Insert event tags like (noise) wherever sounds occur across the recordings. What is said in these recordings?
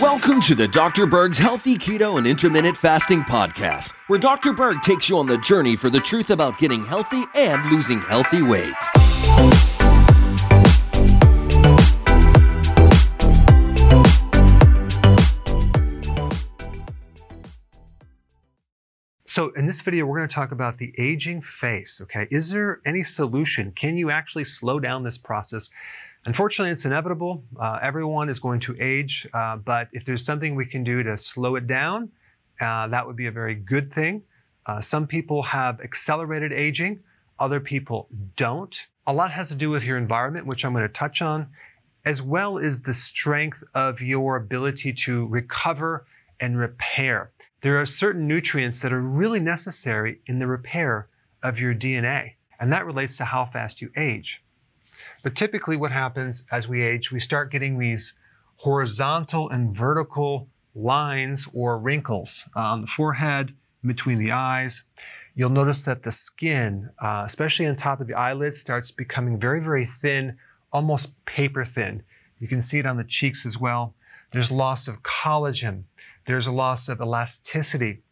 Welcome to the Dr. Berg's Healthy Keto and Intermittent Fasting Podcast, where Dr. Berg takes you on the journey for the truth about getting healthy and losing healthy weight. So in this video, we're going to talk about the aging face. Okay, is there any solution? Can you actually slow down this process? Unfortunately, it's inevitable. Uh, everyone is going to age, uh, but if there's something we can do to slow it down, uh, that would be a very good thing. Uh, some people have accelerated aging, other people don't. A lot has to do with your environment, which I'm going to touch on, as well as the strength of your ability to recover and repair. There are certain nutrients that are really necessary in the repair of your DNA, and that relates to how fast you age. But typically, what happens as we age, we start getting these horizontal and vertical lines or wrinkles on the forehead, between the eyes. You'll notice that the skin, uh, especially on top of the eyelids, starts becoming very, very thin, almost paper thin. You can see it on the cheeks as well. There's loss of collagen. There's a loss of elasticity.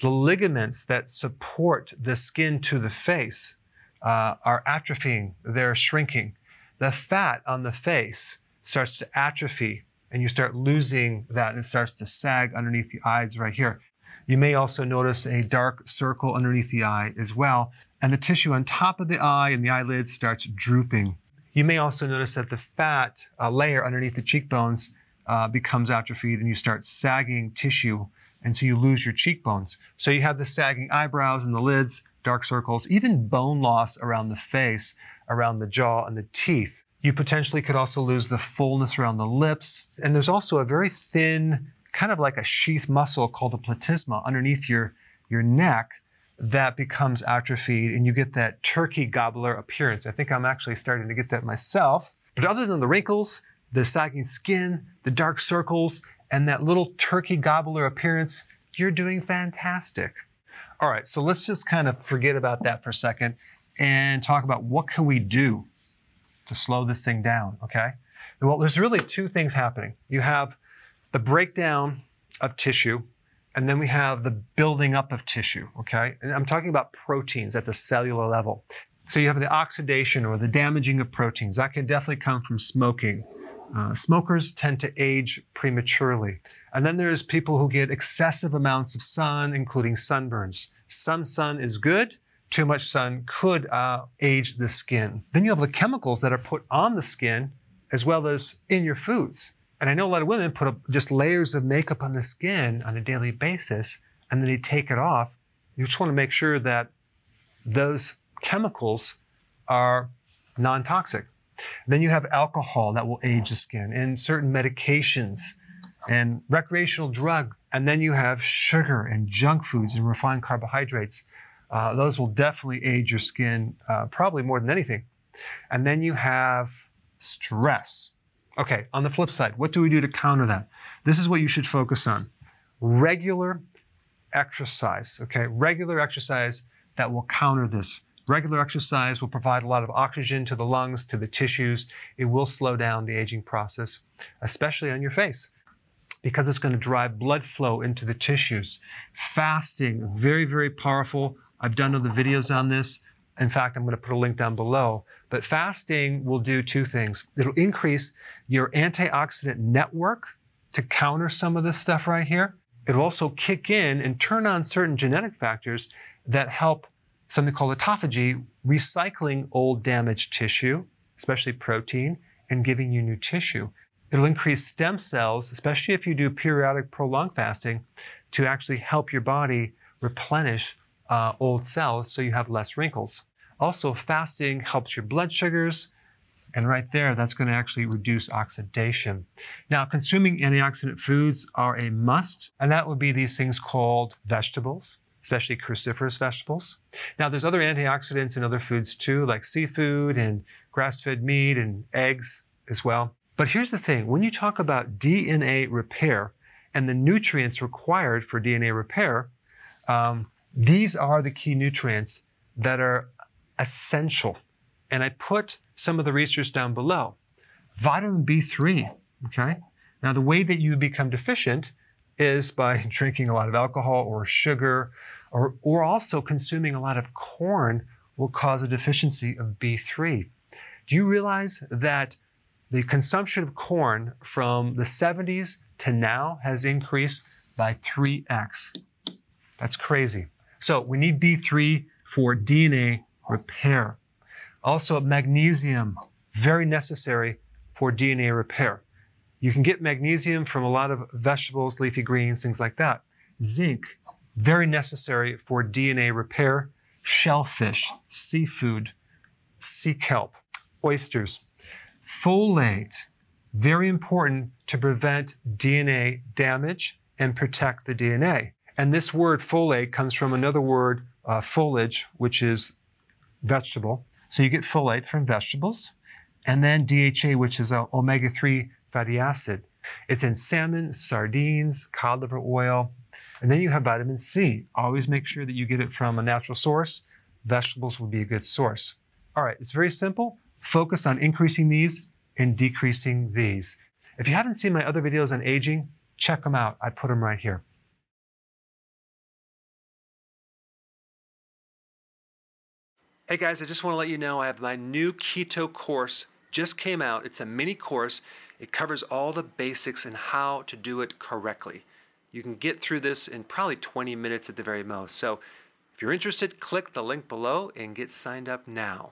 The ligaments that support the skin to the face uh, are atrophying, they're shrinking the fat on the face starts to atrophy and you start losing that and it starts to sag underneath the eyes right here. You may also notice a dark circle underneath the eye as well, and the tissue on top of the eye and the eyelid starts drooping. You may also notice that the fat uh, layer underneath the cheekbones uh, becomes atrophied and you start sagging tissue, and so you lose your cheekbones. So you have the sagging eyebrows and the lids, dark circles, even bone loss around the face around the jaw and the teeth. You potentially could also lose the fullness around the lips. And there's also a very thin, kind of like a sheath muscle called the platysma underneath your, your neck that becomes atrophied and you get that turkey gobbler appearance. I think I'm actually starting to get that myself. But other than the wrinkles, the sagging skin, the dark circles, and that little turkey gobbler appearance, you're doing fantastic. All right, so let's just kind of forget about that for a second and talk about what can we do to slow this thing down, okay? Well, there's really two things happening. You have the breakdown of tissue, and then we have the building up of tissue, okay? And I'm talking about proteins at the cellular level. So you have the oxidation or the damaging of proteins. That can definitely come from smoking. Uh, smokers tend to age prematurely. And then there's people who get excessive amounts of sun, including sunburns. Some sun is good, too much sun could uh, age the skin. Then you have the chemicals that are put on the skin as well as in your foods. And I know a lot of women put up just layers of makeup on the skin on a daily basis and then they take it off. You just want to make sure that those chemicals are non toxic. Then you have alcohol that will age the skin and certain medications and recreational drug. And then you have sugar and junk foods and refined carbohydrates uh, those will definitely age your skin uh, probably more than anything. And then you have stress. Okay, on the flip side, what do we do to counter that? This is what you should focus on regular exercise. Okay, regular exercise that will counter this. Regular exercise will provide a lot of oxygen to the lungs, to the tissues. It will slow down the aging process, especially on your face because it's going to drive blood flow into the tissues. Fasting, very, very powerful I've done other videos on this. In fact, I'm going to put a link down below. But fasting will do two things. It'll increase your antioxidant network to counter some of this stuff right here. It'll also kick in and turn on certain genetic factors that help something called autophagy, recycling old damaged tissue, especially protein, and giving you new tissue. It'll increase stem cells, especially if you do periodic prolonged fasting, to actually help your body replenish uh, old cells so you have less wrinkles. Also, fasting helps your blood sugars, and right there, that's going to actually reduce oxidation. Now, consuming antioxidant foods are a must, and that would be these things called vegetables, especially cruciferous vegetables. Now, there's other antioxidants in other foods too, like seafood and grass-fed meat and eggs as well. But here's the thing, when you talk about DNA repair and the nutrients required for DNA repair, um, these are the key nutrients that are essential. And I put some of the research down below. Vitamin B3, okay? Now, the way that you become deficient is by (laughs) drinking a lot of alcohol or sugar, or, or also consuming a lot of corn will cause a deficiency of B3. Do you realize that the consumption of corn from the 70s to now has increased by 3x? That's crazy. So we need B3 for DNA repair. Also, magnesium, very necessary for DNA repair. You can get magnesium from a lot of vegetables, leafy greens, things like that. Zinc, very necessary for DNA repair. Shellfish, seafood, sea kelp, oysters. Folate, very important to prevent DNA damage and protect the DNA. And this word folate comes from another word, uh, foliage, which is vegetable. So you get folate from vegetables. And then DHA, which is an omega 3 fatty acid. It's in salmon, sardines, cod liver oil. And then you have vitamin C. Always make sure that you get it from a natural source. Vegetables will be a good source. All right, it's very simple. Focus on increasing these and decreasing these. If you haven't seen my other videos on aging, check them out. I put them right here. Hey guys, I just want to let you know I have my new keto course just came out. It's a mini course. It covers all the basics and how to do it correctly. You can get through this in probably 20 minutes at the very most. So if you're interested, click the link below and get signed up now.